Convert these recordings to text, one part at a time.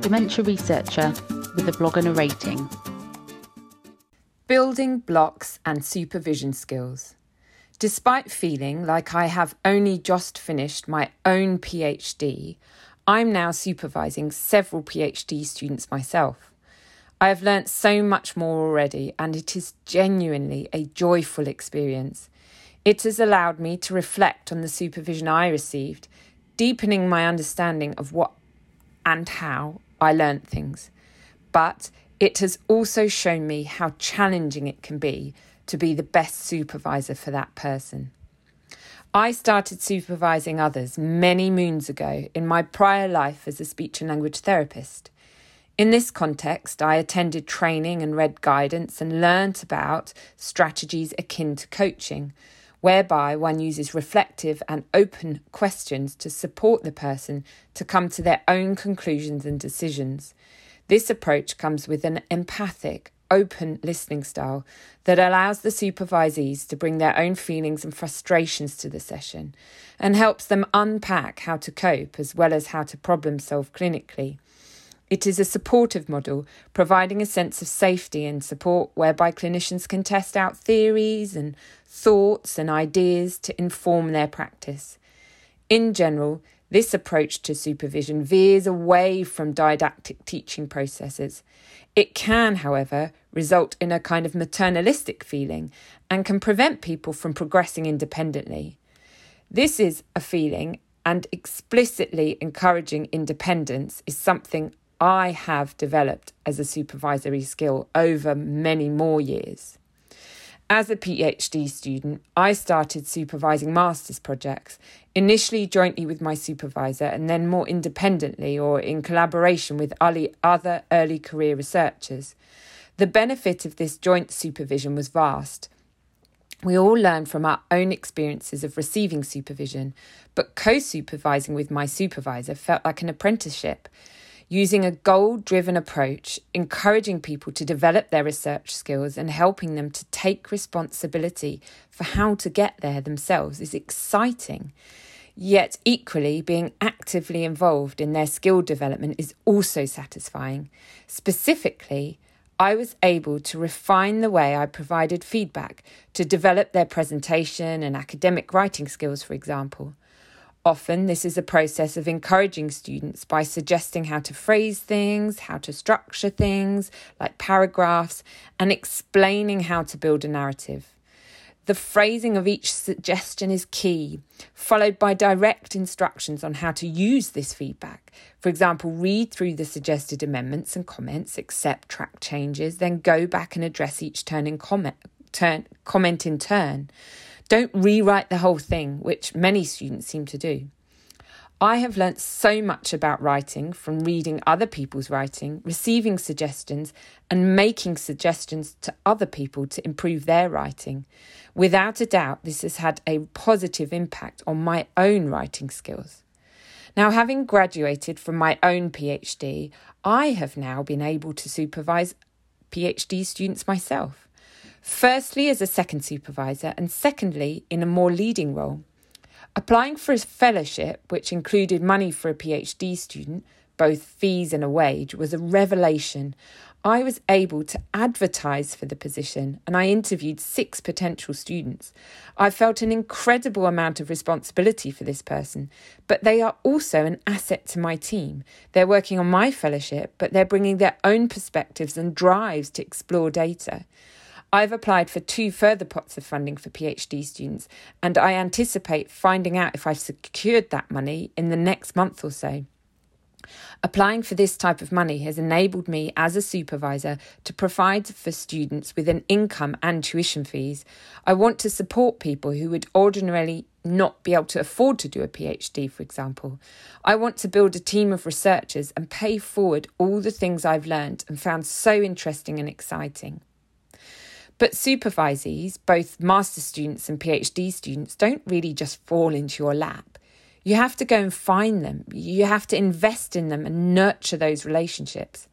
dementia researcher with a blog and a rating. Building blocks and supervision skills. Despite feeling like I have only just finished my own PhD, I'm now supervising several PhD students myself. I have learnt so much more already, and it is genuinely a joyful experience. It has allowed me to reflect on the supervision I received, deepening my understanding of what and how I learnt things. But it has also shown me how challenging it can be to be the best supervisor for that person. I started supervising others many moons ago in my prior life as a speech and language therapist. In this context, I attended training and read guidance and learnt about strategies akin to coaching, whereby one uses reflective and open questions to support the person to come to their own conclusions and decisions. This approach comes with an empathic, open listening style that allows the supervisees to bring their own feelings and frustrations to the session and helps them unpack how to cope as well as how to problem solve clinically. It is a supportive model, providing a sense of safety and support whereby clinicians can test out theories and thoughts and ideas to inform their practice. In general, this approach to supervision veers away from didactic teaching processes. It can, however, result in a kind of maternalistic feeling and can prevent people from progressing independently. This is a feeling, and explicitly encouraging independence is something I have developed as a supervisory skill over many more years. As a PhD student, I started supervising master's projects, initially jointly with my supervisor and then more independently or in collaboration with other early career researchers. The benefit of this joint supervision was vast. We all learned from our own experiences of receiving supervision, but co supervising with my supervisor felt like an apprenticeship using a goal driven approach, encouraging people to develop their research skills and helping them to take responsibility for how to get there themselves is exciting. Yet, equally, being actively involved in their skill development is also satisfying. Specifically, I was able to refine the way I provided feedback to develop their presentation and academic writing skills, for example. Often, this is a process of encouraging students by suggesting how to phrase things, how to structure things, like paragraphs, and explaining how to build a narrative. The phrasing of each suggestion is key, followed by direct instructions on how to use this feedback. For example, read through the suggested amendments and comments, accept track changes, then go back and address each turn in comment, turn, comment in turn. Don't rewrite the whole thing, which many students seem to do. I have learnt so much about writing from reading other people's writing, receiving suggestions, and making suggestions to other people to improve their writing. Without a doubt, this has had a positive impact on my own writing skills. Now, having graduated from my own PhD, I have now been able to supervise PhD students myself firstly as a second supervisor, and secondly in a more leading role. Applying for a fellowship, which included money for a PhD student, both fees and a wage, was a revelation. I was able to advertise for the position and I interviewed six potential students. I felt an incredible amount of responsibility for this person, but they are also an asset to my team. They're working on my fellowship, but they're bringing their own perspectives and drives to explore data. I've applied for two further pots of funding for PhD students, and I anticipate finding out if I've secured that money in the next month or so. Applying for this type of money has enabled me as a supervisor to provide for students with an income and tuition fees. I want to support people who would ordinarily not be able to afford to do a PhD, for example. I want to build a team of researchers and pay forward all the things I've learned and found so interesting and exciting. But supervisees, both master students and PhD students, don't really just fall into your lap. You have to go and find them. You have to invest in them and nurture those relationships.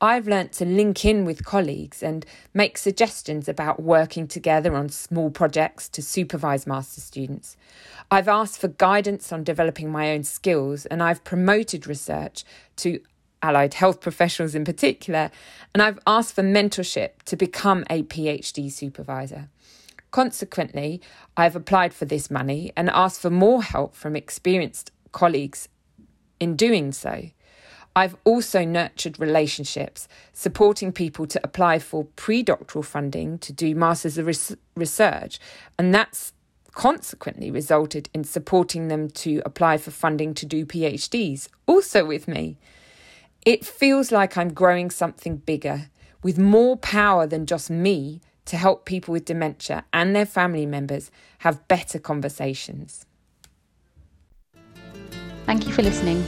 I've learnt to link in with colleagues and make suggestions about working together on small projects to supervise master students. I've asked for guidance on developing my own skills and I've promoted research to allied health professionals in particular, and I've asked for mentorship to become a PhD supervisor. Consequently, I've applied for this money and asked for more help from experienced colleagues in doing so. I've also nurtured relationships, supporting people to apply for pre-doctoral funding to do masters of res- research, and that's consequently resulted in supporting them to apply for funding to do PhDs, also with me. It feels like I'm growing something bigger, with more power than just me to help people with dementia and their family members have better conversations. Thank you for listening.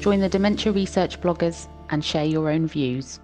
Join the Dementia Research bloggers and share your own views.